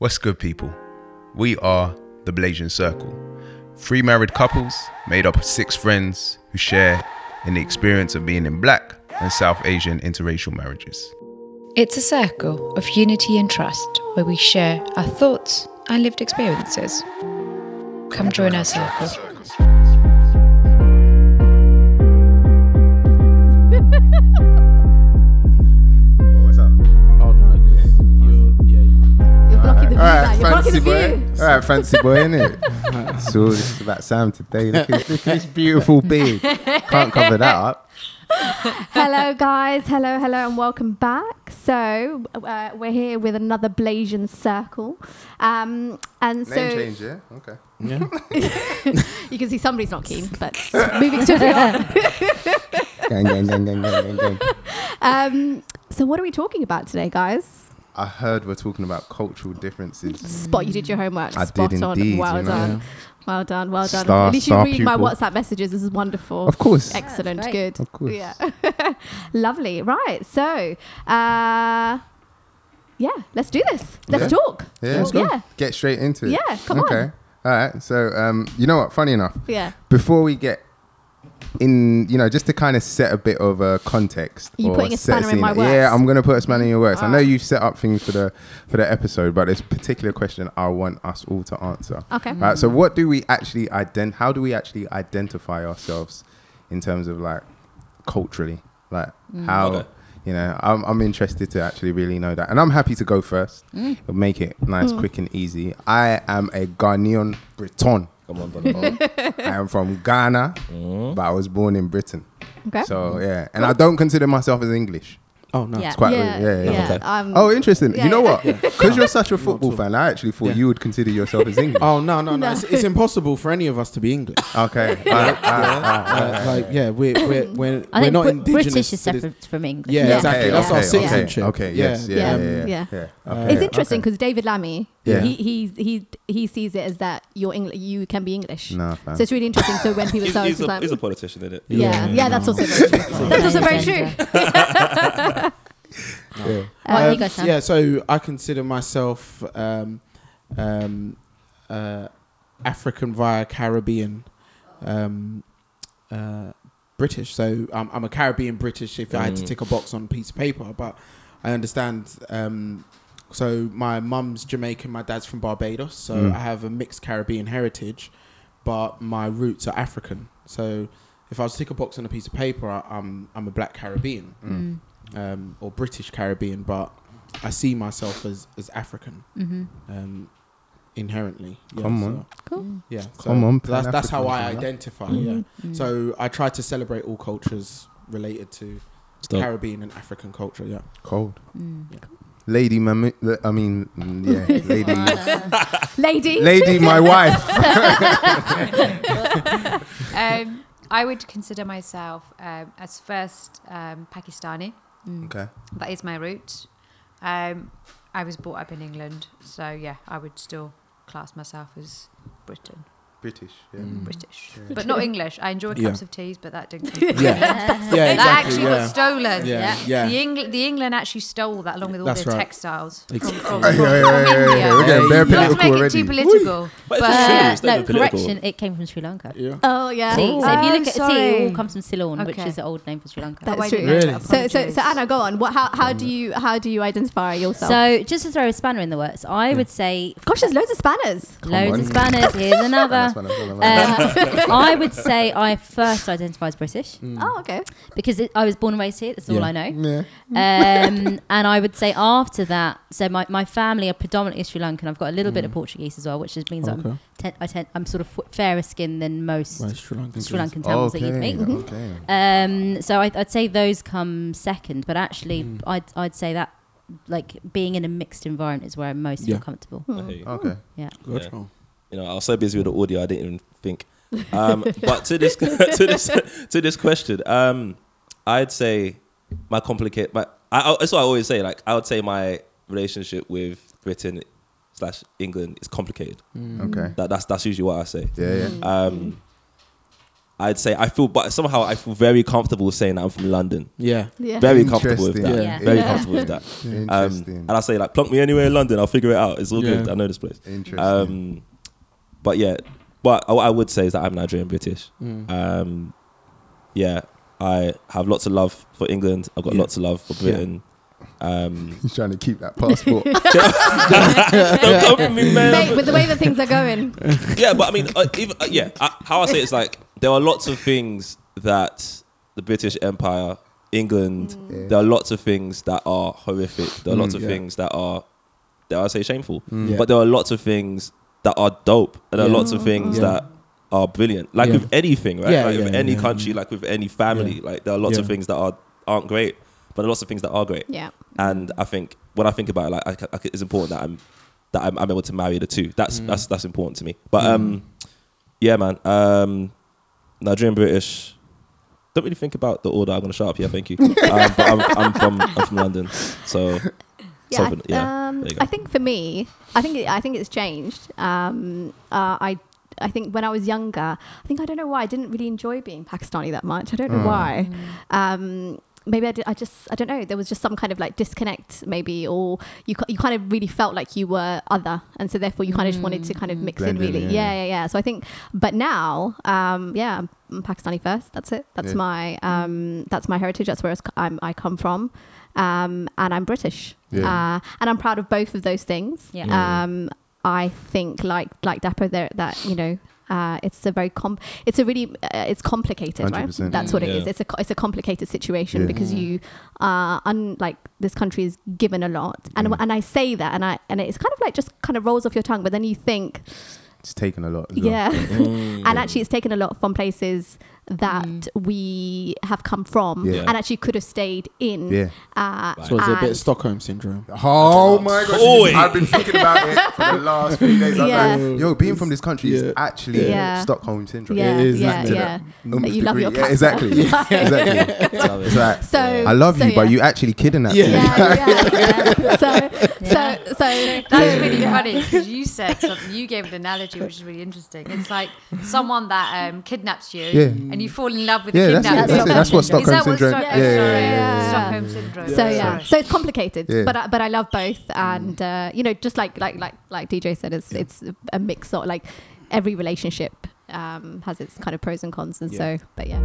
What's good, people? We are the Blasian Circle, three married couples made up of six friends who share in the experience of being in black and South Asian interracial marriages. It's a circle of unity and trust where we share our thoughts and lived experiences. Come join our circle. Fancy boy. All right, fancy boy, innit? so this is about Sam today. Look at, look at this beautiful beard. Can't cover that up. hello, guys. Hello, hello, and welcome back. So uh, we're here with another Blasian Circle, um, and so Name change, yeah? Okay. Yeah. you can see somebody's not keen, but moving swiftly on. Gang, gang, gang, gang, gang, gang, gang. Um, so what are we talking about today, guys? I heard we're talking about cultural differences. Spot, you did your homework. I Spot did on. indeed, Well you know. done. Well done. Well done. Star- At least you star read my. WhatsApp messages. This is wonderful. Of course. Excellent. great. Good. Of course. Yeah. Lovely. Right. So, uh, yeah, let's do this. Let's Yeah. talk. Yeah, let's go. Yeah. Get straight into it. Yeah, come on. okay. All right. So, um, you know what? Funny enough, Yeah. before we get in, you know, just to kind of set a bit of a context. You or putting a set spanner in my scene. works? Yeah, I'm gonna put a spanner in your works. I know ah. you've set up things for the for the episode, but there's a particular question I want us all to answer. Okay. Right. So, what do we actually ident? How do we actually identify ourselves in terms of like culturally? Like mm. how Okay. you know? I'm I'm interested to actually really know that, and I'm happy to go first. Mm. It'll make it nice, Mm. quick, and easy. I am a Ghanaian Briton. Come on, brother. I am from Ghana, Mm. but I was born in Britain. Okay. So yeah, and I don't consider myself as English. Oh no. yeah. It's quite yeah. weird. Yeah, yeah. yeah. Okay. Um, Oh, interesting. yeah, you know what? Because you're such a football fan, I actually thought Yeah. you would consider yourself as English. Oh no no no! No. It's, it's impossible for any of us to be English. Okay. Ah, ah. Uh, like yeah, we're we're we're, I we're not Br- indigenous. British is separate from English. Yeah, Yeah. exactly. Okay, That's okay, our okay, citizenship. Okay. Yes. Yeah. Yeah. Yeah. yeah. yeah. Uh, Okay, It's interesting okay. because David Lammy, Yeah. he, he he he sees it as that you're Engl- you can be English. Nah, fam. So it's really interesting. So when people He's, start he's, a, like, he's a politician, isn't it? yeah, yeah, that's also very true. That's also very true. Yeah. What Um, you yeah, so I consider myself um, um, uh, African via Caribbean um, uh, British. So I'm, I'm a Caribbean British if I had to Mm. tick a box on a piece of paper, but I understand. So my mum's Jamaican, my dad's from Barbados, so Mm. I have a mixed Caribbean heritage, but my roots are African. So if I was to tick a box on a piece of paper, I, I'm I'm a black Caribbean Mm. um, or British Caribbean, but I see myself as, as African Mm-hmm. um, inherently. Yeah, Come so- on. Cool. yeah, so Come on, That's, that's how I Pan-Africanism, identify. Yeah. So I try to celebrate all cultures related to Stop. Caribbean and African culture. Yeah. Cold. Mm. Lady, mami- I mean, mm, yeah, lady, Lady. lady, my wife. Um, I would consider myself um, as first um, Pakistani. Okay. That is my root. Um, I was brought up in England, so yeah, I would still class myself as Britain, British. Yeah. Mm. British, but not English. I enjoy Yeah. cups of teas, but that didn't. Come from Yeah. England. Yeah. That actually Yeah. got stolen. Yeah. Yeah. The, Engl- the England actually stole that along with all That's their right. textiles Exactly. from, Yeah, from, yeah, yeah, from yeah, yeah, yeah. We're getting very Not to political make it already. too political, But but. Uh, It's no, political. correction. It came from Sri Lanka. Yeah. Oh yeah. Tea. So if you Oh, look at tea, it all comes from Ceylon, which is the old name for Sri Lanka. That's Oh, true. Really? So, so, so Anna, go on. What? How, how do you how do you identify yourself? So just to throw a spanner in the works, I would say gosh, there's loads of spanners. loads of spanners. Here's another. That's what I'm- that's what I'm- Um, I would say I first identify as British Oh, okay. because it, I was born and raised here. That's all Yeah. I know. Yeah. um, and I would say after that, so my, my family are predominantly Sri Lankan. I've got a little bit of Portuguese as well, which just means Okay. I'm ten, I tend, I'm sort of f- fairer skinned than most Right, Sri Lankan. Sri Lankan Tamils that you'd Okay. meet. Okay. Um, so I, I'd say those come second, but actually, Mm. I'd I'd say that like being in a mixed environment is where I'm most Yeah. feel comfortable. I. Okay. Yeah. Good. Yeah. You know, I was so busy with the audio, I didn't even think. Um, but to this, to this, to this question, um, I'd say my complicate. My, I, I, that's what I always say. Like, I would say my relationship with Britain slash England is complicated. Mm. Okay. That, that's that's usually what I say. Yeah. Yeah. Um, I'd say I feel, but somehow I feel very comfortable saying that I'm from London. Yeah. Yeah. Very comfortable with that. Interesting. Yeah. Very Yeah. comfortable with that. Um, Interesting. and I say like, plunk me anywhere in London, I'll figure it out. It's all good. I know this place. Interesting. Um, but yeah, but what I would say is that I'm Nigerian British. Mm. Um, yeah, I have lots of love for England. I've got Yeah. lots of love for Britain. Um, He's trying to keep that passport. don't come for me, man. Mate, with the way that things are going. yeah, but I mean, uh, even uh, yeah, uh, how I say it's like there are lots of things that the British Empire, England, Yeah. there are lots of things that are horrific. There are Mm, lots of yeah. things that are, dare I say, shameful. Yeah. But there are lots of things that are dope, and there are lots of things Yeah. that are brilliant. Like Yeah. with anything, right? Yeah, like yeah, with any yeah. country, like with any family, like there are lots of things that are aren't great, but there are lots of things that are great. Yeah. And I think when I think about it, like I, I, it's important that I'm that I'm, I'm able to marry the two. That's Mm. that's that's important to me. But um, yeah, man, um, Nigerian British. Don't really think about the order I'm gonna shout up here. Thank you. um, but I'm, I'm from I'm from London, so Yeah, something- yeah, um, there you go. I think for me, I think it, I think it's changed. Um, uh, I I think when I was younger, I think I don't know why I didn't really enjoy being Pakistani that much. I don't know Mm. why. Um, maybe I, did, I just I don't know. There was just some kind of like disconnect, maybe, or you you kind of really felt like you were other, and so therefore you kind of just wanted to kind of mix Blend in, in, really. yeah. yeah, yeah, yeah. So I think, but now, um, yeah, I'm- I'm Pakistani first. That's it. That's Yeah. my um, that's my heritage. That's where I'm, I come from, um, and I'm British. Yeah. Uh, and I'm proud of both of those things. Yeah. Um, I think like like Dapper there that you know uh, it's a very com- it's a really uh, it's complicated, right? 100%. That's what it Yeah. is. It's a co- it's a complicated situation Yeah. because you uh unlike this country is given a lot, and Mm. and I say that, and I and it's kind of like just kind of rolls off your tongue, but then you think, it's taken a lot. As well. yeah, Mm. and actually it's taken a lot from places that we have come from, Yeah. and actually could have stayed in. Yeah. Uh, So it's a bit of Stockholm syndrome. Oh my gosh! Oi. I've been thinking about it for the last few days. I was Yeah. like, yo, being from this country is actually Yeah. Stockholm syndrome. yeah, It is, yeah, isn't yeah. Umph That you love your yeah, cat. exactly. exactly. It's like, So I love so, you, but yeah. you actually kidnapped Yeah. me. yeah, yeah, yeah. So, Yeah. so, so That's really funny because you said something. You gave an analogy which is really interesting. It's like someone that um, kidnaps you, Yeah. And you fall in love with Yeah, the it. kidnapper. That's it. That's what Is Stockholm that syndrome. Stock- Yeah, yeah, yeah, yeah. Stockholm syndrome. So yeah, so it's complicated, Yeah. but I, but I love both, and uh, you know, just like like like like DJ said, it's it's a mix of like every relationship um, has its kind of pros and cons, and so but yeah.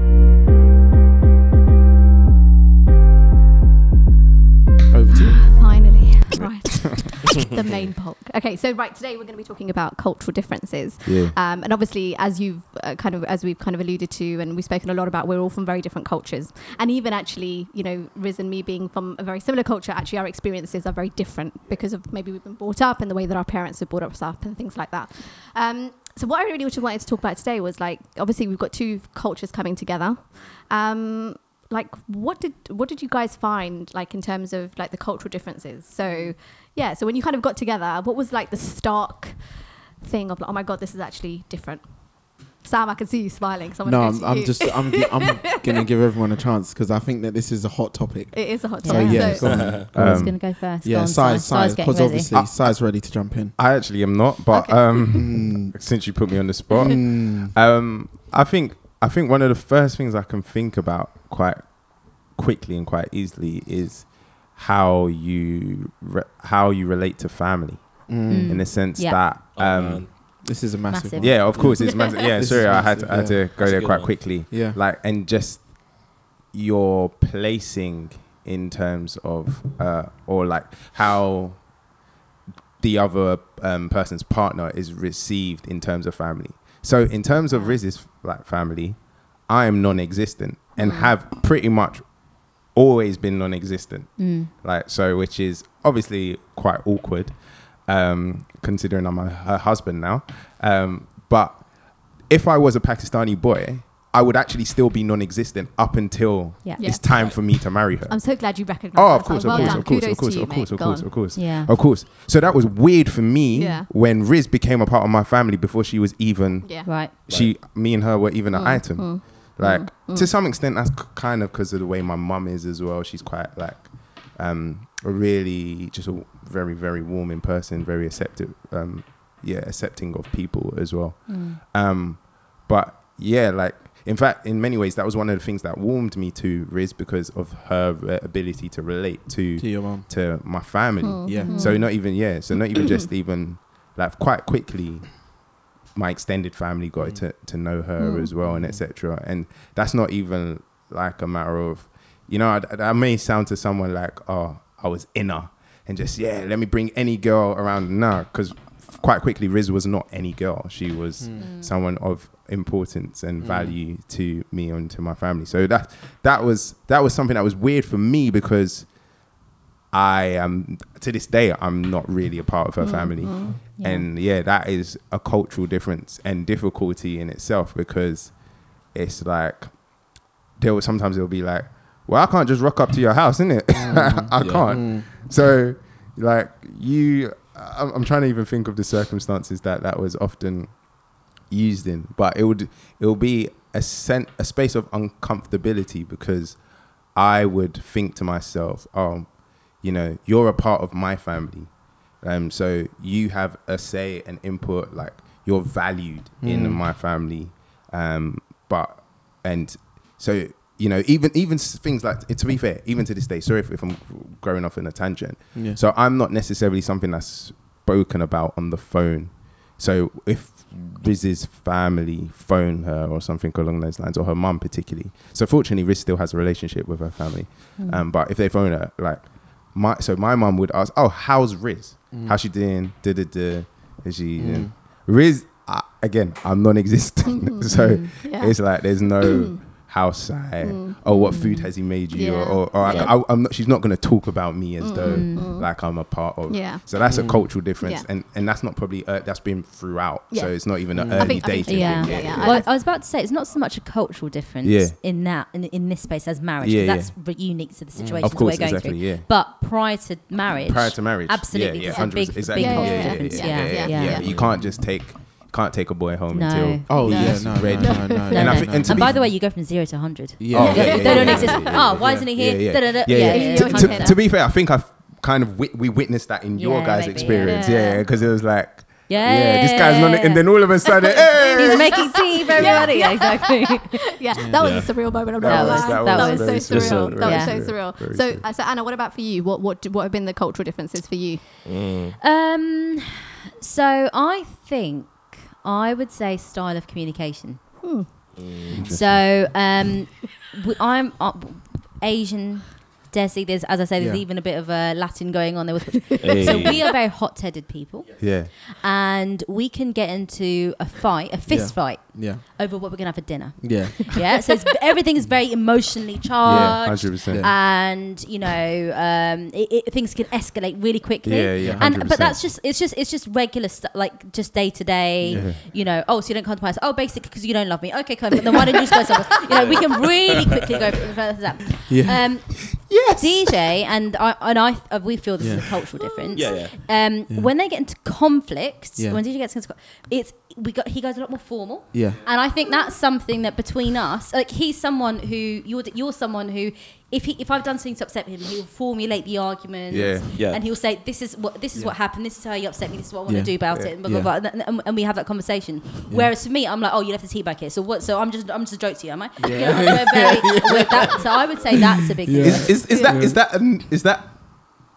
Over to you. Finally, right, the main bulk. Okay, so right today we're going to be talking about cultural differences. Yeah. Um, and obviously, as you've uh, kind of, as we've kind of alluded to, and we've spoken a lot about, we're all from very different cultures. And even actually, you know, Riz and me being from a very similar culture, actually, our experiences are very different because of maybe we've been brought up and the way that our parents have brought us up and things like that. Um, so what I really wanted to talk about today was like, obviously, we've got two cultures coming together. Um, like, what did what did you guys find like in terms of like the cultural differences? So, yeah. So when you kind of got together, what was like the stark thing of like, oh my god, this is actually different. Sam, I can see you smiling. So I'm No, I'm, to I'm you. just I'm gi- I'm gonna give everyone a chance because I think that this is a hot topic. It is a hot So topic. yeah, so, go on. Who's Um, going to go first? Go yeah, on, size, Sai. Size, because ready. obviously Si's ready to jump in. I actually am not, but Okay. um, Mm. since you put me on the spot, Mm. um, I think I think one of the first things I can think about quite quickly and quite easily is how you re- how you relate to family Mm. in the sense Yeah. that Oh, um, man. This is a massive. Massive. one. yeah, of course it's massive. Yeah, sorry, is I had to, I had to go That's there quite one. quickly. Yeah. Like and just your placing in terms of uh, or like how the other um, person's partner is received in terms of family. So in terms of Riz's like family, I am non-existent and have pretty much always been non-existent. Mm. Like so, which is obviously quite awkward, um, considering I'm a, her husband now. Um, but if I was a Pakistani boy, I would actually still be non-existent up until Yeah. Yeah. it's time for me to marry her. I'm so glad you recognise. Oh, of course, of well. course, well of done. course, of course, you, of course, mate. of course, of course, Yeah. of course. So that was weird for me Yeah. when Riz became a part of my family before she was even Yeah. Right. she, me and her were even an Mm, item. mm, Like mm, to mm. some extent, that's k- kind of because of the way my mum is as well. She's quite like um, a really just a very very warming person, very accepting, um, yeah, accepting of people as well. Mm. Um, but yeah, like in fact, in many ways, that was one of the things that warmed me to Riz because of her uh, ability to relate to To your mum. to my family. Hmm. Yeah. Hmm. So not even yeah. So not even just even like quite quickly, my extended family got hmm. to to know her as well and etc. And that's not even like a matter of, you know, I, that may sound to someone like, oh, I was inner and just yeah, let me bring any girl around now because quite quickly Riz was not any girl. She was someone of importance and mm. value to me and to my family. So that that was that was something that was weird for me because I am to this day I'm not really a part of her family, mm-hmm. Yeah. and yeah, that is a cultural difference and difficulty in itself because it's like there will sometimes it'll be like, well, I can't just rock up to your house, innit? Mm. I Yeah. can't. Mm. So like you, I'm, I'm trying to even think of the circumstances that that was often used in, but it would it would be a sen- a space of uncomfortability because I would think to myself, um, you know, you're a part of my family, um, so you have a say and input, like you're valued in my family, um, but and so you know, even even things like to be fair, even to this day, sorry if, if I'm growing off in a tangent. Yeah. So I'm not necessarily something that's spoken about on the phone. So if Riz's family phone her or something along those lines, or her mum particularly. So fortunately, Riz still has a relationship with her family. Hmm. Um, but if they phone her, like my so my mum would ask, "Oh, how's Riz? Hmm. How's she doing? Da da da. Is she?" Hmm. and Riz again, I'm non-existent, so Yeah. it's like there's no house side. Mm. Oh, what food has he made you? Yeah. Or, or, or Yeah. I, I, am not, she's not going to talk about me as mm. though mm. like I'm a part of. Yeah. So that's a cultural difference, Yeah. and and that's not probably uh, that's been throughout. So it's not even an I early think- I think- dating Yeah. thing. Yeah, yeah. Well, I was about to say it's not so much a cultural difference Yeah. in that in, in this space as marriage. 'cause Yeah, that's re- unique to the situation Of course, we're going exactly, through. yeah. But prior to marriage, Prior to marriage, absolutely, yeah, there's yeah, a big, 100%, exactly. big Yeah, cultural yeah, yeah, difference. yeah, Yeah, yeah, yeah, yeah. You can't just take can't take a boy home No. until Oh No. yeah, no, no, ready. no, no, no, And I no, no. and And be- by the way, you go from zero to hundred. Yeah. Oh, yeah, they yeah, don't exist. yeah, Ah, why isn't he here? Yeah, yeah. To, to- be fair, I think I've kind of wit- we witnessed that in your guys' maybe, experience. yeah. Yeah, because it was like, Yeah, yeah, this guy's not, and then all of a sudden, hey, He's making tea for everybody. Yeah, exactly. yeah, that was Yeah. a surreal moment. I'm That not was- gonna that that, was was, very so surreal. surreal. That Yeah. was so surreal. Very So, surreal. uh, so Anna, what about for you? What what what have been the cultural differences for you? Um, so I think I would say style of communication. So um, w- I'm uh, Asian. Desi, there's as I say, there's Yeah. even a bit of a Latin going on there. With, Hey. so we are very hot-headed people, yeah, and we can get into a fight, a fist Yeah. fight, Yeah, over what we're gonna have for dinner. yeah, Yeah, so it's, everything is very emotionally yeah, charged, hundred percent. Yeah. and you know, um, it, it, things can escalate really quickly. Yeah, yeah, And 100%. but that's just it's just it's just regular stuff, like just day to day. Yeah. You know, oh, so you don't come to my house. Oh, basically because you don't love me. Okay, come. But then why don't you just go somewhere? else? You know, we can really quickly go further than that. Yeah. Um, Yes. DJ and I and I uh, we feel this is a cultural difference. Yeah, yeah. Um, when they get into conflict, Yeah. when DJ gets into, co- it's we got he goes a lot more formal. yeah. And I think that's something that between us, like he's someone who you're you're someone who, if he if I've done something to upset him, he'll formulate the argument. Yeah. Yeah. And he'll say, "This is what this is Yeah. what happened. This is how you upset me. This is what I want Yeah. to do about Yeah. it." And, blah, blah, Yeah. blah. And, and, and we have that conversation. Whereas for me, I'm like, "Oh, you left the tea back here. So what? So I'm just I'm just a joke to you, am I?" You know, very, we're that, so I would say that's a big Yeah. difference. Is, is, is that is that an, is that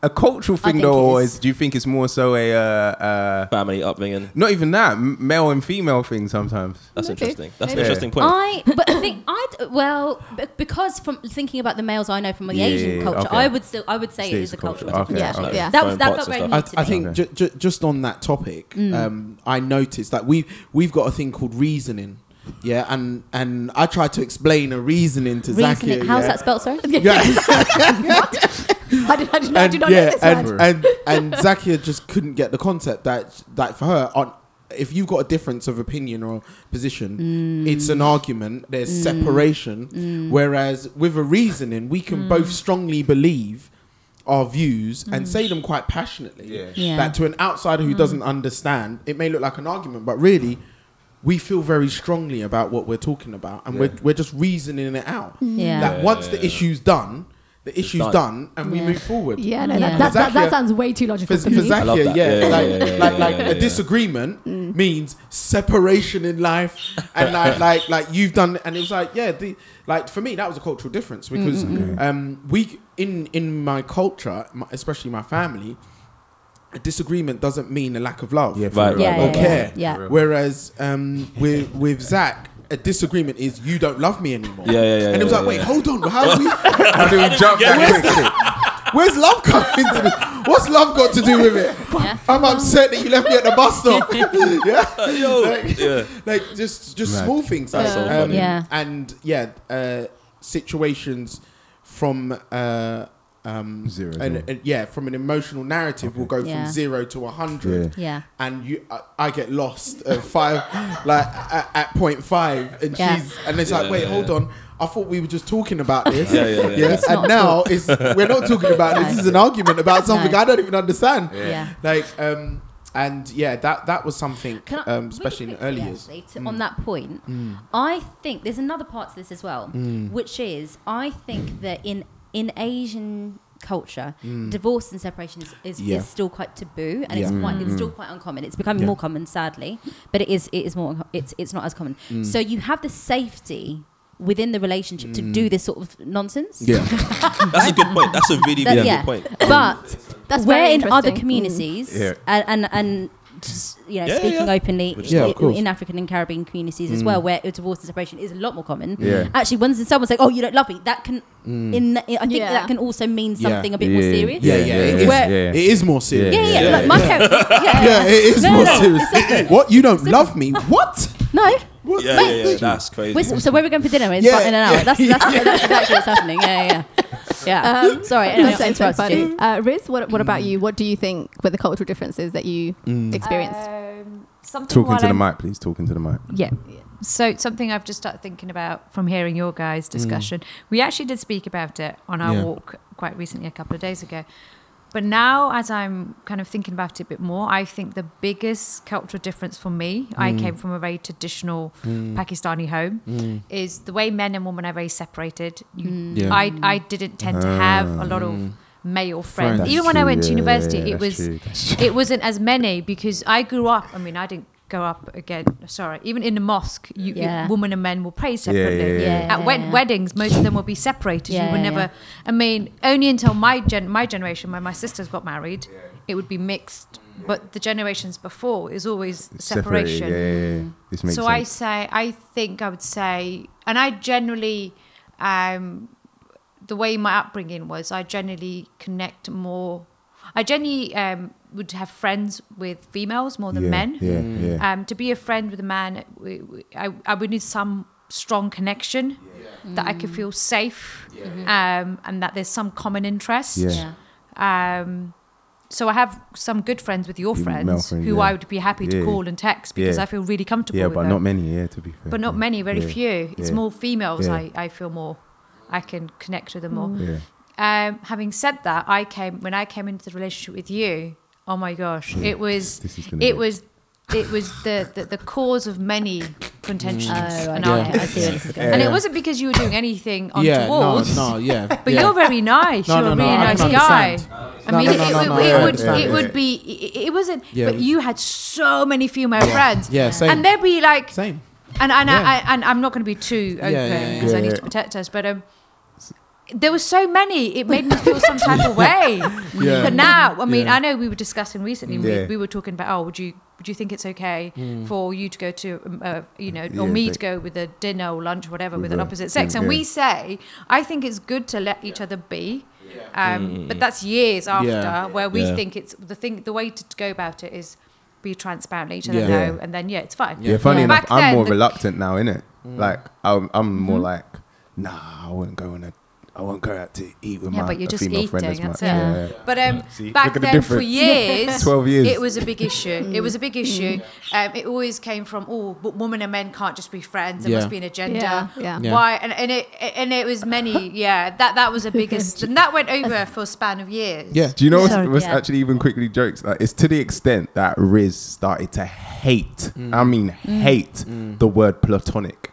a cultural thing though, it or is. is, do you think it's more so a uh, uh, Family upbringing. not even that m- male and female thing sometimes? That's Maybe. interesting. That's an interesting point. I, but I think I, well, b- because from thinking about the males I know from the Yeah, Asian yeah, yeah, culture, okay. I would still, I would say Still it is is a a culture. cultural Okay, difference. Yeah, okay. yeah. That was that pots felt very new I, to I me. think Okay. ju- ju- just on that topic, Mm. um, I noticed that we we've got a thing called reasoning. Yeah, and and I tried to explain a reasoning to Reasoning. Zakia. How's yeah. that spelled? Sorry. Yeah. I did, I did, I and do not yeah, know this and, word. and and Zakia just couldn't get the concept that that for her on if you've got a difference of opinion or position, Mm. it's an argument. There's separation. Whereas with a reasoning, we Mm. can both strongly believe our views and say them quite passionately. Yeah. Yeah. That to an outsider who doesn't understand, it may look like an argument, but really. We feel very strongly about what we're talking about, and we're, we're just reasoning it out. Yeah. That once the issue's done, the issue's done. done, and we Yeah. move forward. yeah, no, Yeah. that, that, that, that sounds way too logical For, for for love Zakia, that. yeah, Yeah, yeah, like, yeah, yeah, like, like yeah, a yeah. disagreement means separation in life, and like like like you've done, and it was like yeah, the like for me that was a cultural difference because um we in in my culture, my- especially my family, a disagreement doesn't mean a lack of love Yeah, Right, for right, or yeah, care. yeah. Yeah. Whereas um, with with Zach, a disagreement is you don't love me anymore. Yeah, yeah, yeah, And it was yeah, like, wait, yeah. hold on, how do we? How do we jump that quickly? Where's love coming into this? What's love got to do with it? Yeah. I'm upset that you left me at the bus stop. yeah, Yo, like, yeah. like just just Mad. small things. That's like, so um, funny. Yeah. and yeah, uh, situations from uh, um, Zero and, one. and yeah, from an emotional narrative we'll go Yeah. from zero to a hundred Yeah. and you I, I get lost at five like at, at point five and Yeah. she's and it's like wait yeah, hold yeah. on I thought we were just talking about this Yeah, yeah, yeah. It's and not now it's we're not talking about this No. this is an argument about something No. I don't even understand Yeah. like um and yeah that that was something I- um really especially in the early years actually, to- On that point, I think there's another part to this as well, which is I think that in in Asian culture, mm. divorce and separation is, is, Yeah. is still quite taboo, and it's quite it's mm. still quite uncommon. It's becoming Yeah. more common, sadly, but it is it is more it's it's not as common. Mm. So you have the safety within the relationship to do this sort of nonsense. yeah That's a good point. That's a really, That- really yeah. good point. But That's where in other interesting. communities Yeah. and and, and just, you know Yeah, speaking yeah. openly Yeah, i- of course. in African and Caribbean communities as mm. well, where divorce and separation is a lot more common. Yeah. Actually, when someone's like, "Oh, you don't love me," that can mm. in I think Yeah. that can also mean Yeah. something a bit more serious. yeah yeah, Yeah, yeah, is, Where- yeah. it is more serious Yeah, yeah, Yeah. Like my parents, yeah, yeah, yeah it is No, no, more no, serious it's okay. what you don't love me what No, What? Yeah, yeah, yeah. That's crazy. We're- so where we're going for dinner? It's Yeah, in an hour. yeah, That's, that's, that's exactly what's happening. Yeah, yeah, yeah. Um, Sorry, anyway, That's I so interrupted you. Uh, Riz, what, what about you? What do you think were the cultural differences that you experienced? Um, something Talking to the I'm- mic, please. Talking to the mic. Yeah. So something I've just started thinking about from hearing your guys' discussion. We actually did speak about it on our Yeah. walk quite recently, a couple of days ago. But now, as I'm kind of thinking about it a bit more, I think the biggest cultural difference for me, I mm. came from a very traditional mm. Pakistani home, mm. is the way men and women are very separated. You, Yeah. I, I didn't tend to have a lot of male friends. Friends. Even when I went to university, it was true, true. it wasn't as many because I grew up. I mean, I didn't go up again. Sorry, even in the mosque, you, you- women and men will pray separately. yeah, yeah. At wed- Yeah. weddings, most of them will be separated. Yeah, you would yeah, never. yeah. I mean, only until my gen, my generation, when my sisters got married, it would be mixed. But the generations before is always Separated, separation. Yeah, yeah, yeah. This makes So sense. I say, I think I would say, and I generally, um, the way my upbringing was, I generally connect more. I generally um, would have friends with females more than yeah, men. Yeah, yeah. Um, to be a friend with a man, we, we, I, I would need some strong connection that I could feel safe, um, and that there's some common interest. Yeah. Yeah. Um, so I have some good friends with your Your friends, male friends, who yeah. I would be happy to Yeah. call and text because Yeah. I feel really comfortable. yeah, with but them not many. Yeah, to be fair. but not yeah. many, very Yeah, few. It's yeah. more females. Yeah. I, I feel more. I can connect with them more. Yeah. Um, having said that, I came when I came into the relationship with you. Oh my gosh, it was This is gonna it be- was it was the, the the cause of many contentions Oh, and okay. arguments. I see where this is going. And Yeah. it wasn't because you were doing anything yeah no no yeah But yeah. you're very nice. No, you're no, a really I nice can guy. I mean, it, it, it, no, it I would it would be it, it wasn't. Yeah. But you had so many female friends. yeah same And they'd be like, same and and, Yeah. I, and I'm not going to be too open Yeah, yeah, yeah. because I need to protect us, but um, there were so many. It made me feel some type of way. Yeah. But now, I mean, Yeah. I know we were discussing recently. Yeah. We, we were talking about, oh, would you would you think it's okay for you to go to, um, uh, you know, or me to go with a dinner or lunch or whatever with, With an opposite sex? And we say, I think it's good to let each other be. Um, But that's years after where we think it's the thing. The way to, go about it is be transparent, let each other know, and then yeah, it's fine. Yeah, funny enough, Back I'm then, more the- reluctant now, innit? Mm. Like I'm, I'm more like, nah, I wouldn't go on a, I won't go out to eat with Yeah, my but you're just female friend eating, as much. that's it. Yeah. But um, See, back look at the then, for years, 12 years. it was a big issue. It was a big issue. Um, it always came from, oh, but women and men can't just be friends. There Yeah. must be an agenda. Yeah, yeah. Yeah. Why? And, and it and it was many. Yeah, that that was the biggest, and that went over for a span of years. yeah Do you know what's, Sorry, what's yeah. actually even quickly jokes? Like, it's to the extent that Riz started to hate, I mean, hate the word platonic.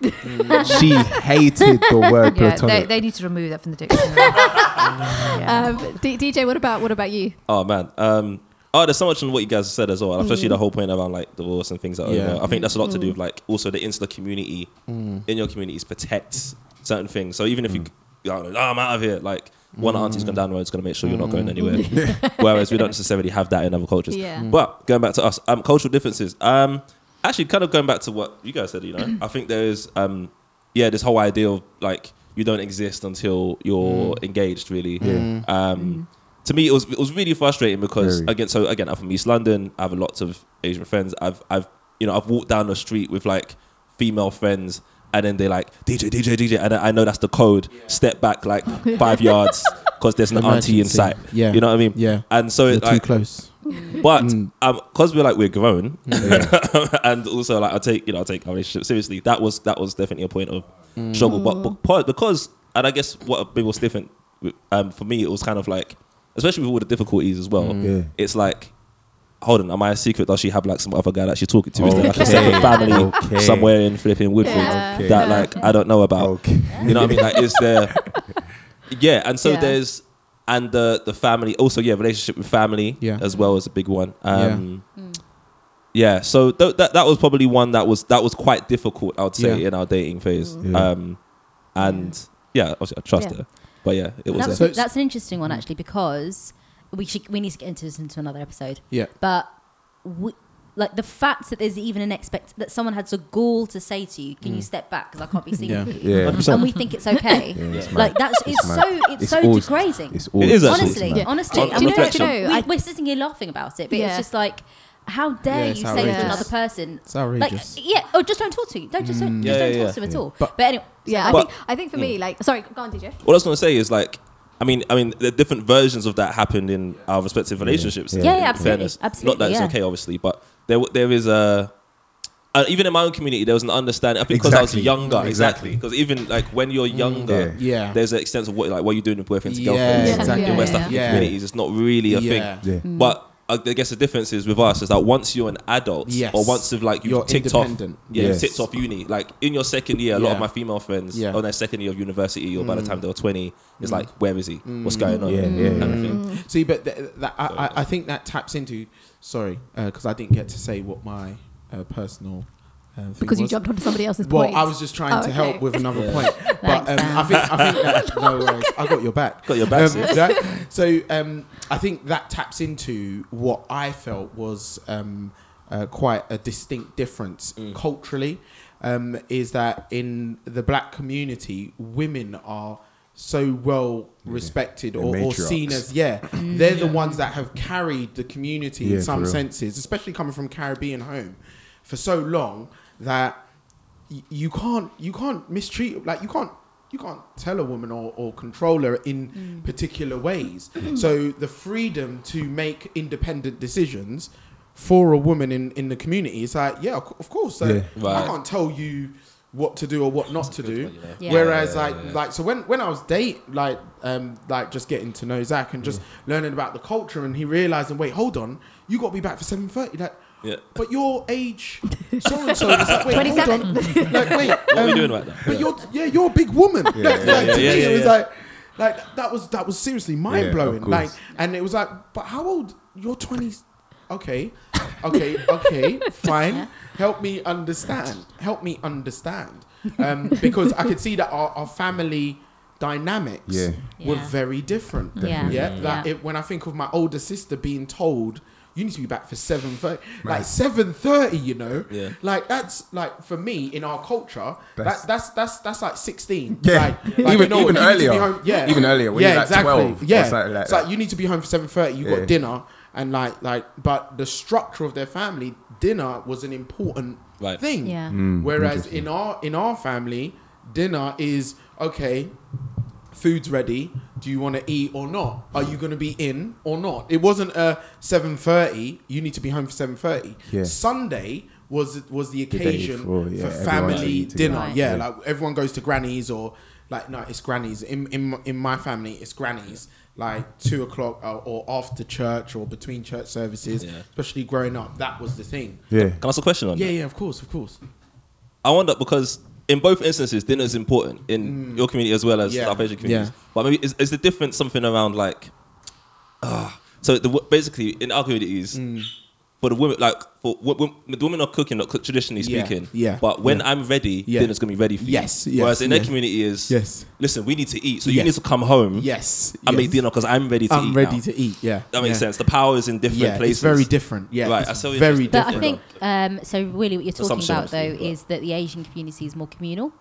she hated the word Yeah, they, they need to remove that from the dictionary. yeah. Um, D- DJ, what about what about you? Oh man, um, Oh, there's so much in what you guys said as well, and especially the whole point around like divorce and things like that. Yeah. that. I think that's a lot to do with like also the insular community in your communities protects certain things. So even if you, you know, oh, I'm out of here, like one auntie's gone down the road is going to make sure you're not going anywhere. Whereas we don't necessarily have that in other cultures. Yeah. Mm. But going back to us, um, cultural differences. Um, actually, kind of going back to what you guys said, you know, I think there is, um, yeah, this whole idea of like you don't exist until you're engaged, really. Um, to me, it was it was really frustrating because Very. again, so again, I'm from East London. I have lots of Asian friends. I've I've you know I've walked down the street with like female friends, and then they like DJ DJ DJ, and I know that's the code. Step back like five yards because there's an auntie in sight. Yeah. you know what I mean. Yeah. And so You're it, too close. but Mm. um, because we're like we're grown, and also like I take you know I take our relationship seriously. That was that was definitely a point of Mm. struggle. But, but part- because and I guess what maybe was different um, for me, it was kind of like especially with all the difficulties as well. Mm. Yeah. It's like. Hold on, am I a secret? Does she have like some other guy that she's talking to? Is there like a Okay. separate family Okay. somewhere in flipping Woodford Yeah. Okay. that like I don't know about? Okay. You know what I mean? Like, is there? Yeah, and so Yeah. there's and the the family also yeah relationship with family Yeah. as well as a big one. Um, yeah. So th- that that was probably one that was that was quite difficult. I would say Yeah. in our dating phase. Yeah. Um, and yeah, obviously I trust Yeah. her, but yeah, it was. That's, a, So- that's an interesting one actually because we should we need to get into this into another episode. Yeah. But we, like the fact that there's even an expect that someone had the gall to say to you, "Can you step back because I can't be seen Yeah. you," Yeah. and we think it's okay. Yeah, it's like that's it's, mad. so it's, It's so all- degrading. It's all It is actually. honestly, It's mad. honestly, On- I on mean, reflection. we, I- we're sitting here laughing about it, but Yeah. it's just like, how dare Yeah, you it's say to another person, It's like, yeah, or just don't talk to you, don't just, mm. don't, Yeah, don't yeah, talk to them at all. But- But, anyway, Yeah, I But- think I think for me, mm. like, sorry, go on, DJ. what I was going to say is like. I mean, I mean, the different versions of that happened in our respective relationships. Yeah. Yeah, yeah, absolutely, fairness. absolutely, Not that it's okay, obviously, but there, there is a. Uh, even in my own community, there was an understanding. I think because I was younger, exactly. Exactly. Because even like when you're mm. younger, Yeah. there's an extent of what like what you're doing with boyfriends and Yeah, girlfriends exactly. in West Yeah, African yeah. communities. It's not really a Yeah. thing. Yeah. But I I guess the difference is with us is that once you're an adult, Yes. or once you've like you've You're ticked off, independent. yeah, Yes. ticked off uni. Like in your second year, a lot of my female friends Yeah. on their second year of university, or by the Mm. time they were twenty, it's like, where is he? What's going on? Yeah, yeah, Kind of thing. See, but th- that, I, I, I think that taps into. Sorry, because I didn't get to say what my uh, personal. Uh, thing Because you was. jumped onto somebody else's Well, point. I was just trying Oh, to okay. help with another point, but um, I think I think that no worries. I got your back. Got your back, Um, that- so um, I think that taps into what I felt was um, uh, quite a distinct difference Mm. culturally. Um, is that in the black community, women are so well respected They're or, or seen as yeah they're the ones that have carried the community Yeah, in some senses especially coming from caribbean home for so long that y- you can't you can't mistreat like you can't you can't tell a woman or, or control her in particular ways so the freedom to make independent decisions for a woman in, in the community is like yeah of course uh, Yeah. Right. i can't tell you what to do or what not to do Yeah. whereas Yeah, like yeah. like so when when i was date like um like just getting to know zach and just learning about the culture and he realizing wait hold on you got to be back for 7.30 like Yeah. but your age so and so it's like wait hold 27. on like wait What are we um, doing right now? but you're yeah, you're a big woman. like, like, yeah, to yeah, me, yeah, it was yeah. like like that was that was seriously mind blowing. course. like, and it was like, but how old? You're twenty. Okay, okay, okay, fine. Help me understand. Help me understand. Um, because I could see that our, our family dynamics Yeah. were Yeah. very different. Yeah. Yeah, that Yeah. It, when I think of my older sister being told. You need to be back for seven thirty. Like seven thirty, you know. Yeah. Like that's like for me in our culture. That's- That, that's that's that's like sixteen. Yeah. Like, like, Even- you know, even you need to be earlier. home- yeah. Even earlier, when you're like 12 Yeah. like it's like you need to be home for seven thirty. You Yeah. got dinner and like like, but the structure of their family, dinner was an important Right. thing. Yeah. Mm, Whereas in our in our family, dinner is okay. Food's ready. Do you want to eat or not? Are you going to be in or not? It wasn't a seven thirty. You need to be home for seven thirty. Yeah. Sunday was was the day occasion before, yeah, for family dinner. Yeah, Yeah. like everyone goes to grannies or like no, it's grannies. In in in my family, it's grannies. Like two o'clock or, or after church or between church services. Yeah. Especially growing up, that was the thing. Yeah. Can I ask a question on Yeah, that? yeah, of course, of course. I wonder because in both instances, dinner is important in your community as well as Mm. Yeah. South Asian communities. Yeah. But maybe is, is the difference something around like, ah, So the basically in our communities, Mm. For the women, like for wo- wo- the women are cooking, not cook, traditionally Yeah, speaking. yeah, But when yeah. I'm ready, Yeah. dinner's gonna be ready for Yes, you. yes, Whereas in their community is, Yes. listen, we need to eat, so Yes. you need to come home Yes. and make dinner because I'm ready to eat. I'm ready now. to eat. Yeah. That makes yeah. sense. The power is in different Yeah, places. it's very different. Yeah, Right, it's that's very interesting. But different. I think um, so. Really, what you're talking about though obviously, is that the Asian community is more communal,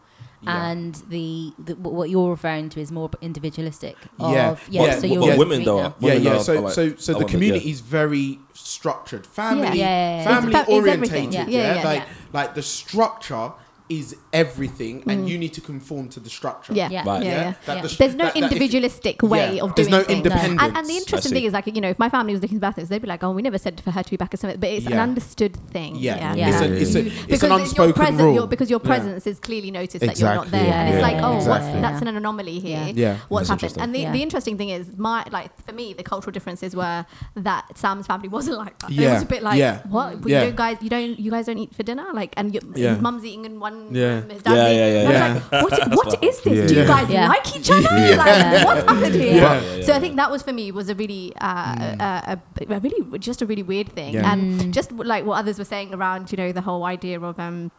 Yeah. and the, the what you're referring to is more individualistic. Yeah. Of, yeah. Well, so but, you're but Yeah. women though, now. yeah, yeah. are- So, are like- so, so are the women, community yeah. is very structured, family, Yeah, yeah, yeah. family It's fa- it's everything. orientated. Yeah. Yeah, Yeah, yeah, like yeah. like the structure is everything, and you need to conform to the structure. Mm. Yeah, Yeah. yeah, Right. yeah. Yeah? yeah. Yeah. the There's no that- that if- individualistic way yeah, of there's doing no things. independence. And, and the interesting thing is, like, you know, if my family was looking back at this, they'd be like, oh, we never said for her to be back at Summit, but it's an understood thing. Yeah, Yeah. It's, a, it's, a, it's because an your unspoken presence- rule. your- because your Yeah. presence is clearly noticed that you're not there. Yeah, it's yeah, like, oh, exactly. what's, that's an anomaly here. Yeah. Yeah. What's That's happened? And the, the interesting thing is, my like for me, the cultural differences were that Sam's family wasn't like that. It was a bit like, what? You guys, you don't, you guys don't eat for dinner, like, and your, Yeah. mum's eating in one Um, yeah. room, his dad's Yeah, yeah, yeah, I was like, what, what is this? Yeah. Do you guys Yeah. like each other? Yeah. Like, Yeah. what's happened here? Yeah. Yeah, yeah, So I think that was for me was a really, uh, a, a, a really just a really weird thing, Yeah. and mm. just like what others were saying around, you know, the whole idea of um.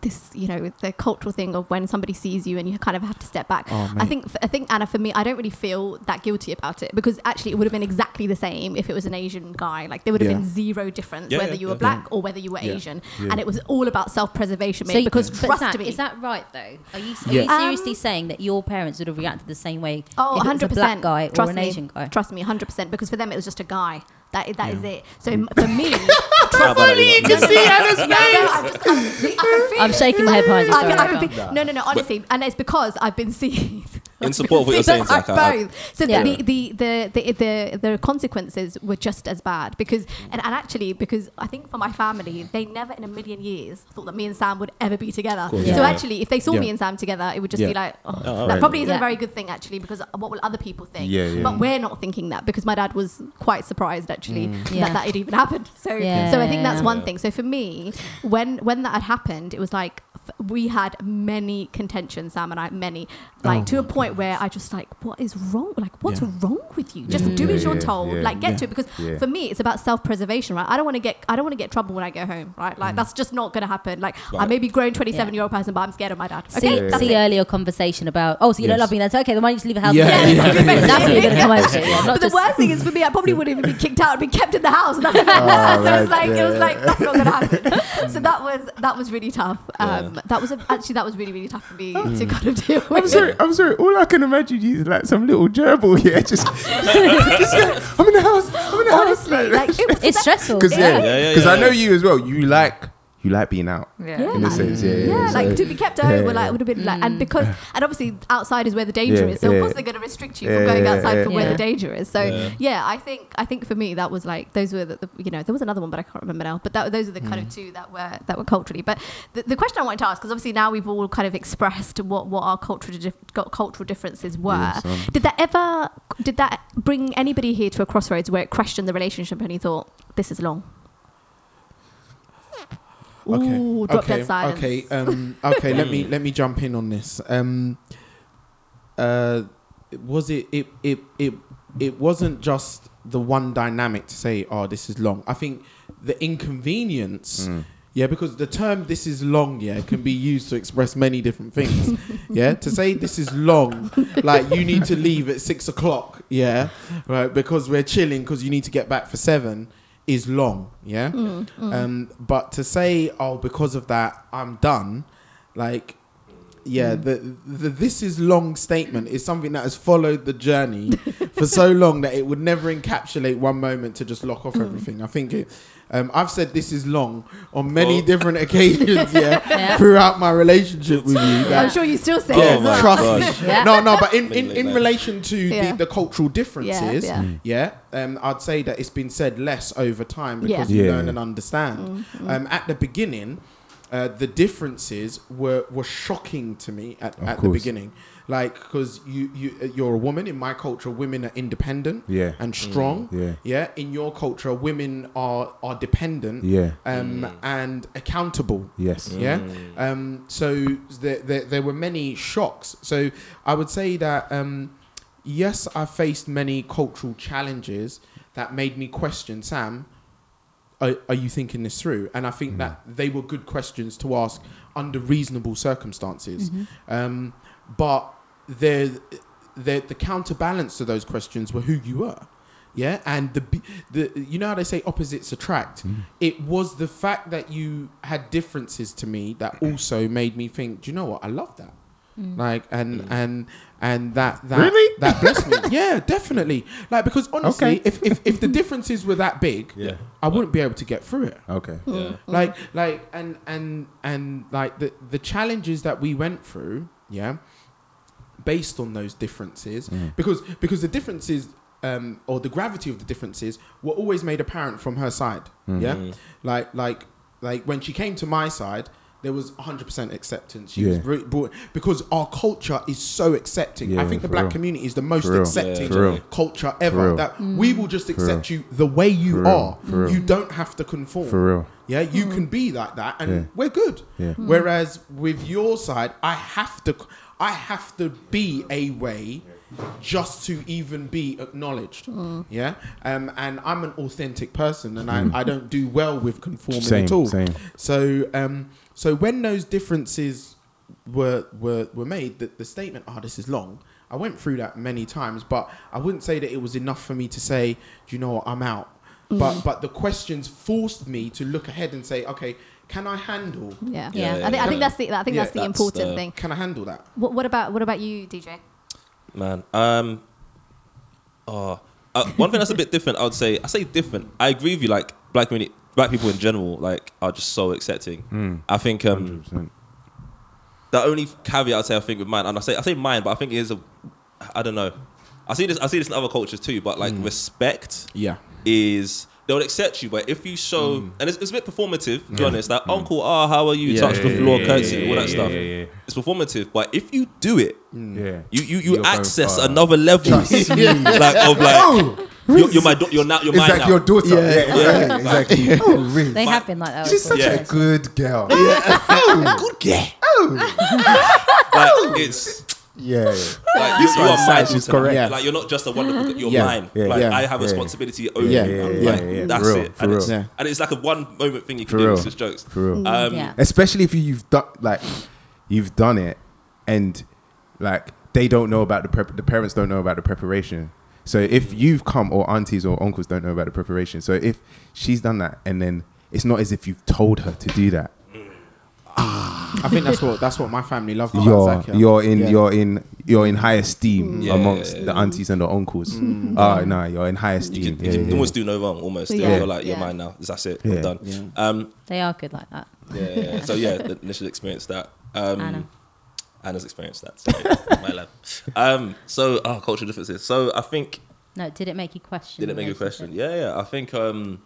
This, you know, the cultural thing of when somebody sees you and you kind of have to step back. Oh, I think, I think Anna, for me, I don't really feel that guilty about it because actually it would have been exactly the same if it was an Asian guy. Like there would have Yeah. been zero difference Yeah, whether yeah, you were yeah. black or whether you were Yeah. Asian, Yeah. and it was all about self-preservation, mate. So, because but trust Zach, me, is that right though? Are you, are Yeah. you seriously Um, saying that your parents would have reacted the same way Oh, if it was 100%. a black guy Trust or an me. Asian guy? Trust me, 100%. Because for them, it was just a guy. That, that is it. So for me, How about you can see Anna's face. I just, I'm, I can feel I'm it. shaking my head behind you. I Sorry. can- I Go can on. feel- no, no, no. Honestly, and it's because I've been seeing. In support of what you're See, saying, like Zach, I- I- both. So Yeah. the, the, the, the, the, the consequences were just as bad because, and, and actually, because I think for my family, they never in a million years thought that me and Sam would ever be together. course. Yeah. So actually, if they saw Yeah. me and Sam together, it would just Yeah. be like, oh, Oh, that right. probably isn't Yeah. a very good thing actually because what will other people think? Yeah, yeah. But we're not thinking that because my dad was quite surprised actually Yeah. that that had even happened. So Yeah. so I think that's Yeah. one thing. So for me, when when that had happened, it was like we had many contentions, Sam and I, many, like Oh to a my point where I just like, what is wrong? Like, what's Yeah. wrong with you? Just Yeah. do as you're yeah, told. yeah. Like, get Yeah. to it because Yeah. for me, it's about self-preservation, right? I don't want to get I don't want to get trouble when I go home, right? Like mm. that's just not going to happen. Like I may be grown 27 year old person, but I'm scared of my dad. Okay, See, that's see it. earlier conversation about oh, so you don't love me? That's okay. Then why don't you just leave the house? Yeah, again? yeah. That's what you're going to come over to. Yeah, but the worst thing is for me, I probably wouldn't even be kicked out. I'd be kept in the house. And ah, so right, it's like it was like that's not gonna happen. so that was that was really tough. Um, That was actually that was really really tough for me mm. to kind of deal with. I'm sorry, I'm sorry. All I can imagine is like some little gerbil, here. Just, just like, I'm in the house. I'm in the Honestly, house. like it it's stressful. Because yeah. yeah, Yeah, yeah, because yeah. I know you as well. You like you like being out Yeah. in a sense. Yeah, yeah. Yeah, so- like to be kept at home, yeah, would, like would have been like, and mm. because, and obviously outside is where the danger Yeah, is. So of yeah. course they're going to restrict you Yeah, from going outside yeah, from where yeah. the danger is. So Yeah. yeah. I think I think for me that was like those were the, the you know there was another one but I can't remember now. But that, those are the kind of mm. two that were that were culturally. But the, the question I wanted to ask because obviously now we've all kind of expressed what what our cultural dif- got cultural differences were. Yes, did that ever did that bring anybody here to a crossroads where it questioned the relationship and he thought this is long? Okay. Ooh, drop okay. dead silence. Okay. Um, okay. let me let me jump in on this. Um, uh, was it it it it it wasn't just the one dynamic to say, oh, this is long. I think the inconvenience. Yeah, because the term "this is long" yeah can be used to express many different things. yeah, to say this is long, like you need to leave at six o'clock. Yeah, right, because we're chilling because you need to get back for seven is long. Yeah, Mm, um, but to say oh because of that I'm done, like yeah, the, the this is long statement is something that has followed the journey for so long that it would never encapsulate one moment to just lock off everything. I think it. Um, I've said this is long on many Oh. different occasions, yeah, Yeah. throughout my relationship with you. I'm sure you still say Oh it as trust me. Yeah. No, no, but in, in, in relation to Yeah. the, the cultural differences, Yeah, yeah, um, I'd say that it's been said less over time because Yeah. you Yeah. learn and understand. Um, at the beginning, uh, the differences were were shocking to me at, Of at the beginning. Like, because you you uh, you're a woman in my culture, women are independent Yeah. and strong. Yeah. Yeah, in your culture, women are are dependent. Yeah. Um, and accountable. Yes. Yeah. Um, so there, there, there were many shocks. So I would say that um, yes, I faced many cultural challenges that made me question Sam. Are, are you thinking this through? And I think that they were good questions to ask under reasonable circumstances. Um, but the the the counterbalance to those questions were who you were. Yeah, and the the you know how they say opposites attract. Mm. It was the fact that you had differences to me that mm. also made me think. Do you know what? I love that. Mm. Like and and and that that Really? that blessed me. Yeah, definitely. Like because honestly, Okay. if, if if the differences were that big, Yeah. I wouldn't be able to get through it Okay. Yeah. like like and and and like the the challenges that we went through yeah based on those differences mm. because because the differences um or the gravity of the differences were always made apparent from her side mm. yeah mm. like like like when she came to my side there was 100% acceptance she was Yeah. re- brought, because our culture is so accepting i think the black real. community is the most For accepting Yeah, culture ever real. that we will just accept you the way you For are real. you don't have to conform For real. yeah, you can be like that, and Yeah. we're good. Yeah. Whereas with your side, I have to, I have to be a way, just to even be acknowledged. Yeah, um, and I'm an authentic person, and I, I don't do well with conforming Mm. Same, at all. same. So, um, so when those differences were were were made, that the statement, "Oh, this is long." I went through that many times, but I wouldn't say that it was enough for me to say, "Do you know what? I'm out." But but the questions forced me to look ahead and say, "Okay, can I handle? Yeah. Yeah. I think I think that's the I think Yeah, that's the that's important the- thing. Can I handle that?" What, what about what about you, DJ? Man, um, oh, uh, one thing that's a bit different, I would say. I say different. I agree with you. Like black community, black people in general, like are just so accepting. I think um, 100%. the only caveat I'd say I think with mine, and I say I say mine, but I think it is a, I don't know. I see this. I see this in other cultures too. But like respect Yeah. is they'll accept you, but if you show, hmm. and it's, it's a bit performative, to be honest. Like hmm. uncle, ah, how are you? Yeah, Touch the floor, yeah, courtesy, yeah, all that yeah, stuff. yeah, yeah. It's performative, but if you do it, hmm. Yeah. you you, you You're access another level like of like oh, you're, you're my do- you're now you're It's mine like now. your daughter. Yeah, Yeah, exactly. exactly. Oh, really? They have been like that. She's with such a good girl. Oh. good girl. Oh. like it's Yeah. like you, you are side, mine. she's to correct. Yeah. Like you're not just a wonderful. You're Yeah, mine. yeah, like yeah, I have yeah. responsibility over Yeah, you. yeah, Like, yeah, yeah. That's real, it. And it's, Yeah. and it's like a one moment thing you can For do. real. It's just jokes. For real. Um, Yeah. Especially if you've done like you've done it and like they don't know about the prep the parents don't know about the preparation. So if you've come or aunties or uncles don't know about the preparation. So if she's done that and then it's not as if you've told her to do that. Mm. Ah. I think that's what that's what my family loved about You're Zakia. you're in Yeah. you're in you're in high esteem Yeah, amongst yeah, yeah. the aunties and the uncles. Oh no, you're in high You esteem. can, Yeah, you yeah, can almost do no wrong, almost. Yeah. You're like, you're Yeah. mine now. That's it. Yeah. I'm done. Yeah. Um, They are good like that. yeah, yeah, yeah. So yeah, the initial experience that. Um, Anna. Anna's experienced that. Sorry, my love. Um, so, oh, cultural differences. So I think No, did it make you question? Did it make you question? Yeah, yeah. I think um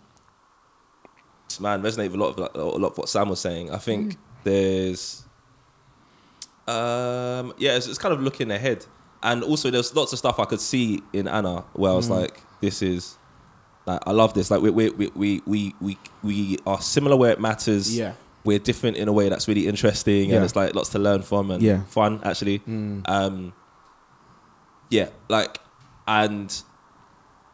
man resonate with a lot of like, a lot of what Sam was saying. I think Mm. There's um yeah, it's, it's kind of looking ahead. And also there's lots of stuff I could see in Anna where I was Mm. like, this is like I love this. Like we we we we we we, are similar where it matters. Yeah. We're different in a way that's really interesting Yeah. and it's like lots to learn from and Yeah. fun actually. Mm. Um yeah, like and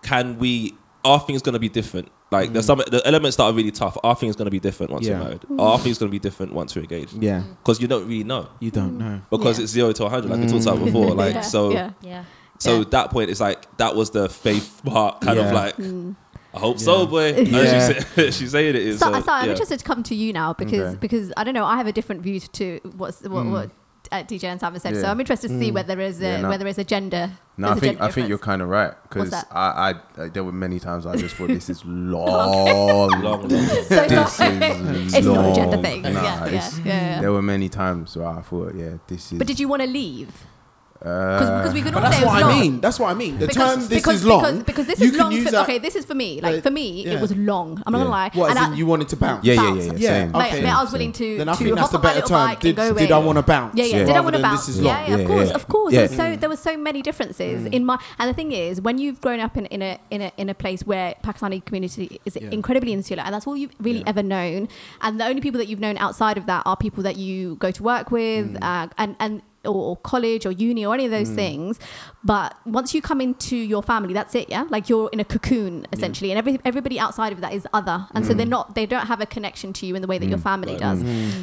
can we our thing's gonna be different. Like there's mm. some the elements that are really tough. Our thing's gonna be different once Mm. Yeah. we're married. Our thing's gonna be different once you're engaged. Yeah, Because you don't really know. you don't know. Because Yeah. it's zero to hundred, like we talked about mm. before. Like Yeah, so yeah. Yeah. so Yeah. that point is like that was the faith part kind of Yeah. like mm. I hope so, boy. As Yeah. she said, she's saying it is. So, So, so I'm yeah. interested to come to you now because Okay. because I don't know I have a different view to what's what, what uh, DJ and Sam have said. So I'm interested to see whether there is a Yeah, no. whether there's a gender. No, there's I a think I think you're kind of right because? I, I, I there were many times I just thought this is long, long, long. So it's not, This is it's not a gender thing. Nah, yeah, yeah, yeah, yeah. There were many times where I thought, yeah, this is. But did you want to leave? Uh, Because we could But all that's say it what was I mean. That's what I mean. The because, term "this because, is long." because, because this you is can long. use For, that- okay, this is for me. Like like, for me, yeah. it was long. I'm not Yeah. gonna lie. What? And As I- in you wanted to bounce? Yeah, yeah, yeah, yeah. Yeah, Same, Like, Okay. like I was willing to, Then I to think that's hop the on my better little term. bike Did, and go did. I want to bounce? Yeah, yeah. Did I rather want to than bounce? This is long. Yeah, yeah, of course, yeah. of course. There was so there was so many differences in my. And the thing is, when you've grown up in, in a in a in a place where Pakistani community is incredibly insular, and that's all you've really ever known, and the only people that you've known outside of that are people that you go to work with, Mm. uh, and and or, or college or uni or any of those Mm. things. But once you come into your family, that's it. Yeah, like you're in a cocoon essentially, and every, everybody outside of that is other, and Mm. so they're not they don't have a connection to you in the way that your family does.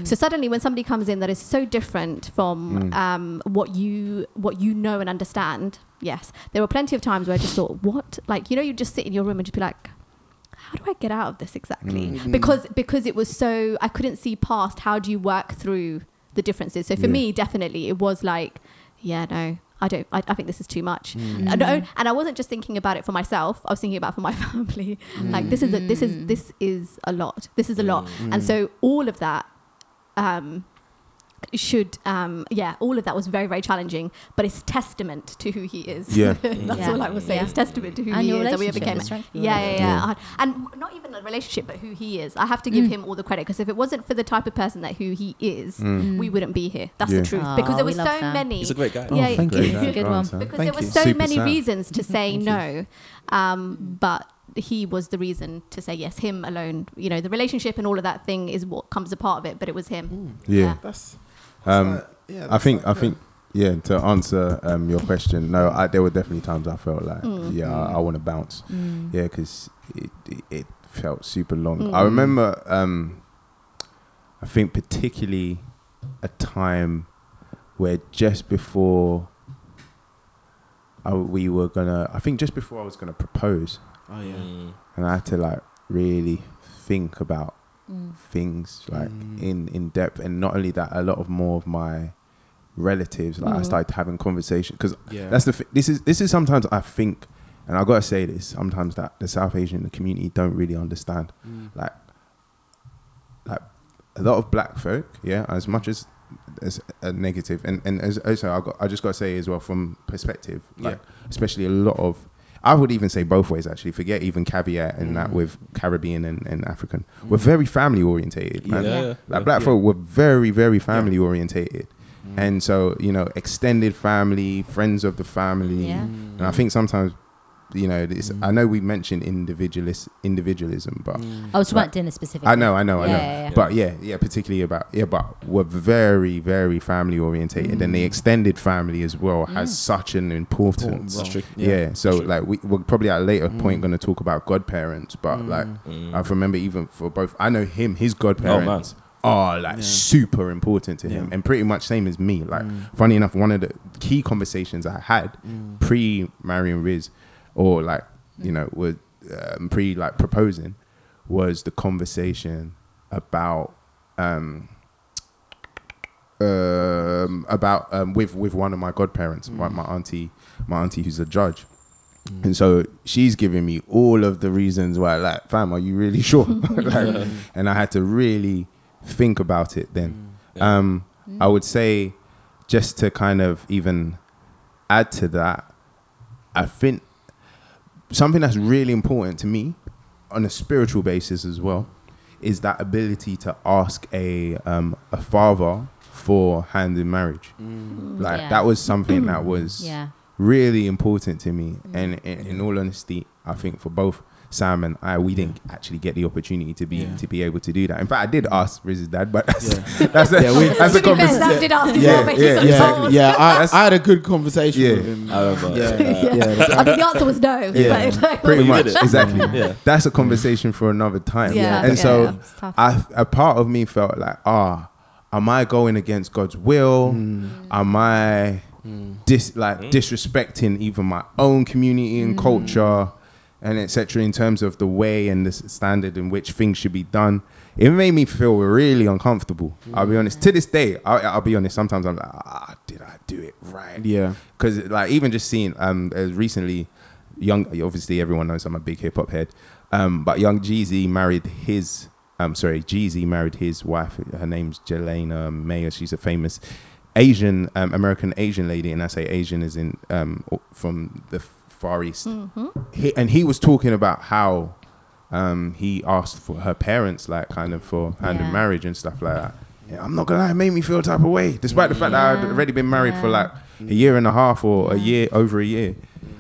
So suddenly, when somebody comes in that is so different from um, what you what you know and understand, yes, there were plenty of times where I just thought, what? Like you know, you just sit in your room and just be like, how do I get out of this exactly? Mm. Because because it was so I couldn't see past. How do you work through the differences? So for Yeah. me, definitely, it was like, yeah, no. I don't. I, I think this is too much. Mm. Don't, and I wasn't just thinking about it for myself. I was thinking about it for my family. Like this is a, this is this is a lot. This is a lot. Mm. And so all of that um, should um, yeah, all of that was very very challenging. But it's testament to who he is. Yeah. that's Yeah. all I was saying. Yeah. It's testament to who And he your is. That we became. the strength of your Yeah, yeah, yeah. Uh, And not even a relationship, but who he is. I have to give Mm. him all the credit because if it wasn't for the type of person that who he is, Mm. we wouldn't be here. That's Yeah. the truth. Aw, because there we was so Sam. many. He's a great guy. Yeah, thank you. It's a good one. because Thank there were so Super many sad. reasons to say no um, but he was the reason to say yes him alone you know the relationship and all of that thing is what comes a part of it but it was him Yeah. That's. Um, like- yeah, I think like, I think yeah. To answer um, your question, no, I, there were definitely times I felt like Mm. yeah, I, I want to bounce. Mm. Yeah, because it, it it felt super long. Mm. I remember. Um, I think particularly a time where just before I, we were gonna, I think just before I was gonna propose, Oh yeah. Mm. and I had to like really think about Mm. things like Mm. in in depth and not only that a lot of more of my relatives like i Mm. started having conversations because Yeah. that's the th- this is this is sometimes i think and i gotta say this sometimes that the south asian community don't really understand Mm. like like a lot of black folk yeah as much as as a negative and and as also i got i just gotta say as well from perspective like especially a lot of I would even say both ways actually. Forget even caveat and that Mm. with Caribbean and, and African. We're very family orientated, man. Yeah, Yeah. yeah, Like yeah. black Yeah. folk were very, very family orientated. Mm. And so, you know, extended family, friends of the family. Yeah. And I think sometimes, you know, this, Mm. I know we mentioned individualist individualism, but Mm. I was talking Like- about dinner specifically. I know, I know, I Yeah, know. yeah, yeah. But yeah, yeah, particularly about yeah, but we're very, very family orientated, and the Mm. extended family as well has Mm. such an importance. That's true. Yeah, so true. like we, we're probably at a later point Mm. going to talk about godparents, but like Mm. I remember even for both, I know him, his godparents Oh, are like Yeah. super important to him, Yeah. and pretty much same as me. Like Mm. funny enough, one of the key conversations I had Mm. pre marrying Riz, or like you know, was um, pre like proposing, was the conversation about um um about um with with one of my godparents, my, my auntie, my auntie who's a judge. And so she's giving me all of the reasons why, like, fam, are you really sure? like, and I had to really think about it then. Yeah. Um, I would say, just to kind of even add to that, I think something that's really important to me on a spiritual basis as well is that ability to ask a um, a father for hand in marriage. Mm. Like Yeah. that was something that was Yeah. really important to me. And in, in all honesty, I think for both Sam and I, we didn't actually get the opportunity to be Yeah. to be able to do that. In fact, I did ask Riz's dad, but that's Yeah. that's a, Yeah, we- that's a To Sam conversation. did ask him Yeah, yeah, yeah. told. Yeah, I, I had a good conversation Yeah. with him. I remember. Yeah, Uh, yeah. I mean, the answer was no. Yeah. but like, Pretty much, exactly. Yeah. That's a conversation for another time. Yeah, and yeah, so yeah. I, a part of me felt like, ah, am I going against God's will? Mm. Am I dis like Mm. disrespecting even my own community and culture and etc. in terms of the way and the standard in which things should be done? It made me feel really uncomfortable. I'll be honest. To this day, I'll, I'll be honest. Sometimes I'm like, ah, did I do it right? Yeah. because like even just seeing um uh, recently young obviously everyone knows i'm a big hip-hop head um but young jeezy married his um sorry jeezy married his wife her name's jeannie mai she's a famous asian um, american asian lady and i say asian is in um from the far east he, and he was talking about how um he asked for her parents like kind of for hand in marriage and stuff like that yeah, I'm not gonna lie, it made me feel a type of way, despite the fact that I'd already been married for like a year and a half or a year over a year.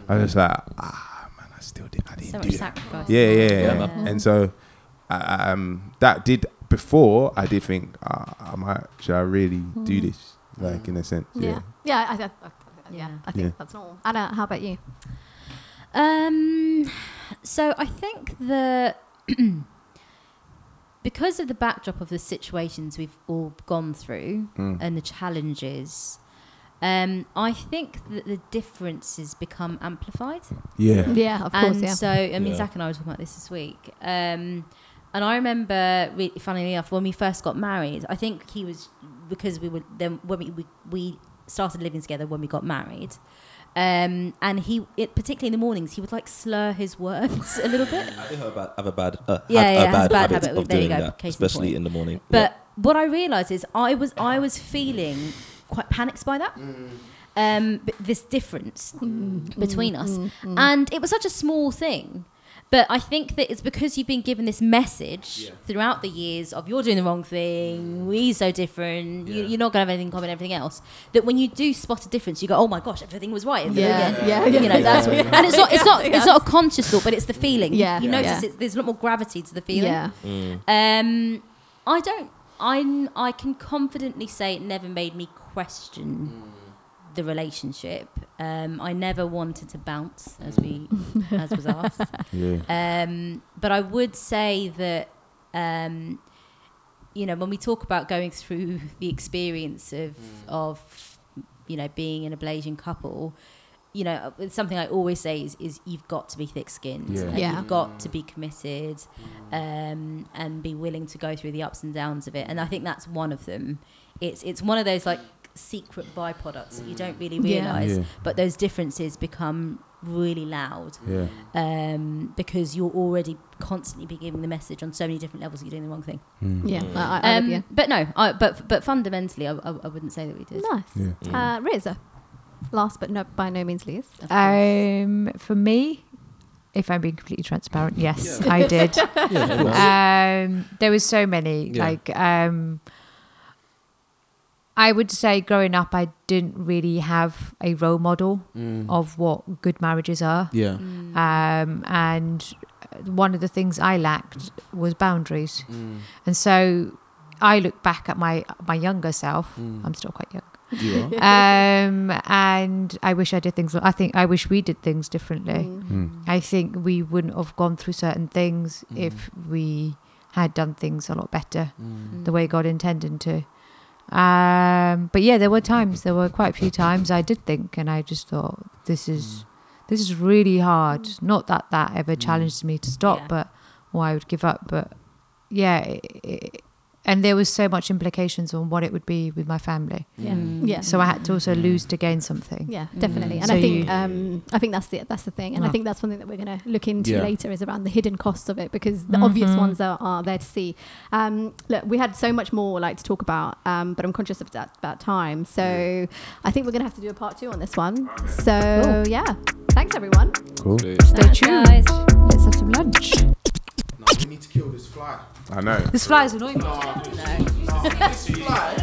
I was like, ah, man, I still did. I didn't So do much that. sacrifice. Yeah, yeah, Yeah, yeah. man. And so, I- um, that did before. I did think, ah, I might. Should I really do this? like in a sense. Yeah. Yeah. Yeah. I, I, I, yeah. Yeah. I think Yeah. that's normal. Anna, how about you? Um, so I think that because of the backdrop of the situations we've all gone through Mm. and the challenges, um, I think that the differences become amplified. Yeah. Yeah, of course. and Yeah. so, I mean, Yeah. Zach and I were talking about this this week. Um, and I remember, really, funnily enough, when we first got married, I think he was because we were then when we, we, we started living together when we got married. Um, and he, it, particularly in the mornings, he would like slur his words a little bit. I think have a bad, have a bad, uh, Yeah, had yeah, a bad, a bad habit, habit. of There you doing go, that, case in especially in the morning. But what I realised is I was I was feeling quite panicked by that. Um, b- this difference between us, and it was such a small thing. But I think that it's because you've been given this message throughout the years of you're doing the wrong thing, we're so different, you, you're not going to have anything in common, everything else. That when you do spot a difference, you go, oh my gosh, everything was right. Yeah, again. yeah, You know, that's what, and it's not, it's not, it's not a conscious thought, but it's the feeling. Yeah, you yeah. notice Yeah. It, there's a lot more gravity to the feeling. Yeah. Um, I don't. I I can confidently say it never made me question the relationship. Um, I never wanted to bounce, as we as was asked. Yeah. Um, but I would say that. Um, you know, when we talk about going through the experience of of you know being in a Blasian couple, you know, it's something I always say is, is you've got to be thick skinned. Yeah. Yeah. You've got to be committed um, and be willing to go through the ups and downs of it. And I think that's one of them. It's it's one of those like secret byproducts that you don't really realize, Yeah. but those differences become really loud Yeah. um, because you're already constantly be giving the message on so many different levels that you're doing the wrong thing. Yeah. I, I, I Um, would, yeah. But no, I, but but fundamentally, I, I, I wouldn't say that we did. Nice. Yeah. Uh, Riz, last but no, by no means least. Um, for me, if I'm being completely transparent, yes, I did. um, there was so many. Yeah. Like, um, I would say, growing up, I didn't really have a role model mm. of what good marriages are. Yeah. Mm. Um, and one of the things I lacked was boundaries. Mm. And so I look back at my my younger self. I'm still quite young. You are. Um, and I wish I did things. I think I wish we did things differently. Mm. Hmm. I think we wouldn't have gone through certain things hmm. if we had done things a lot better hmm. the way God intended to. Um, but yeah, there were times, there were quite a few times I did think, and I just thought, this is mm. this is really hard. Mm. Not that that ever mm. challenged me to stop, Yeah. but or I would give up. But yeah, it, it, and there was so much implications on what it would be with my family. Yeah. Mm. Yeah. So I had to also lose to gain something. Yeah, definitely. And So I think um, I think that's the that's the thing, and I think that's something that we're going to look into Yeah. later is around the hidden costs of it because the obvious Mhm. ones are, are there to see. Um, look, we had so much more like to talk about, um, but I'm conscious of that about time, so I think we're going to have to do a part two on this one. So yeah, thanks everyone. Cool. Stay Thanks, tuned. guys. Let's have some lunch. No, we need to kill this fly. I know. This fly is annoying me. This fly.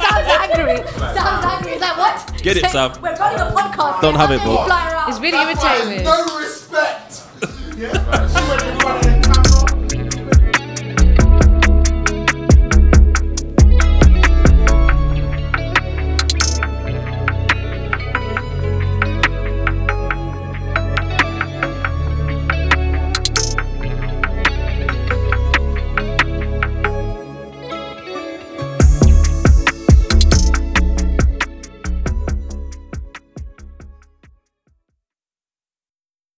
Sounds angry. Sounds angry. Is that what? Get it, Sam. We're running a podcast. Don't have it, bro. Fly around. It's really irritating. No respect. yeah.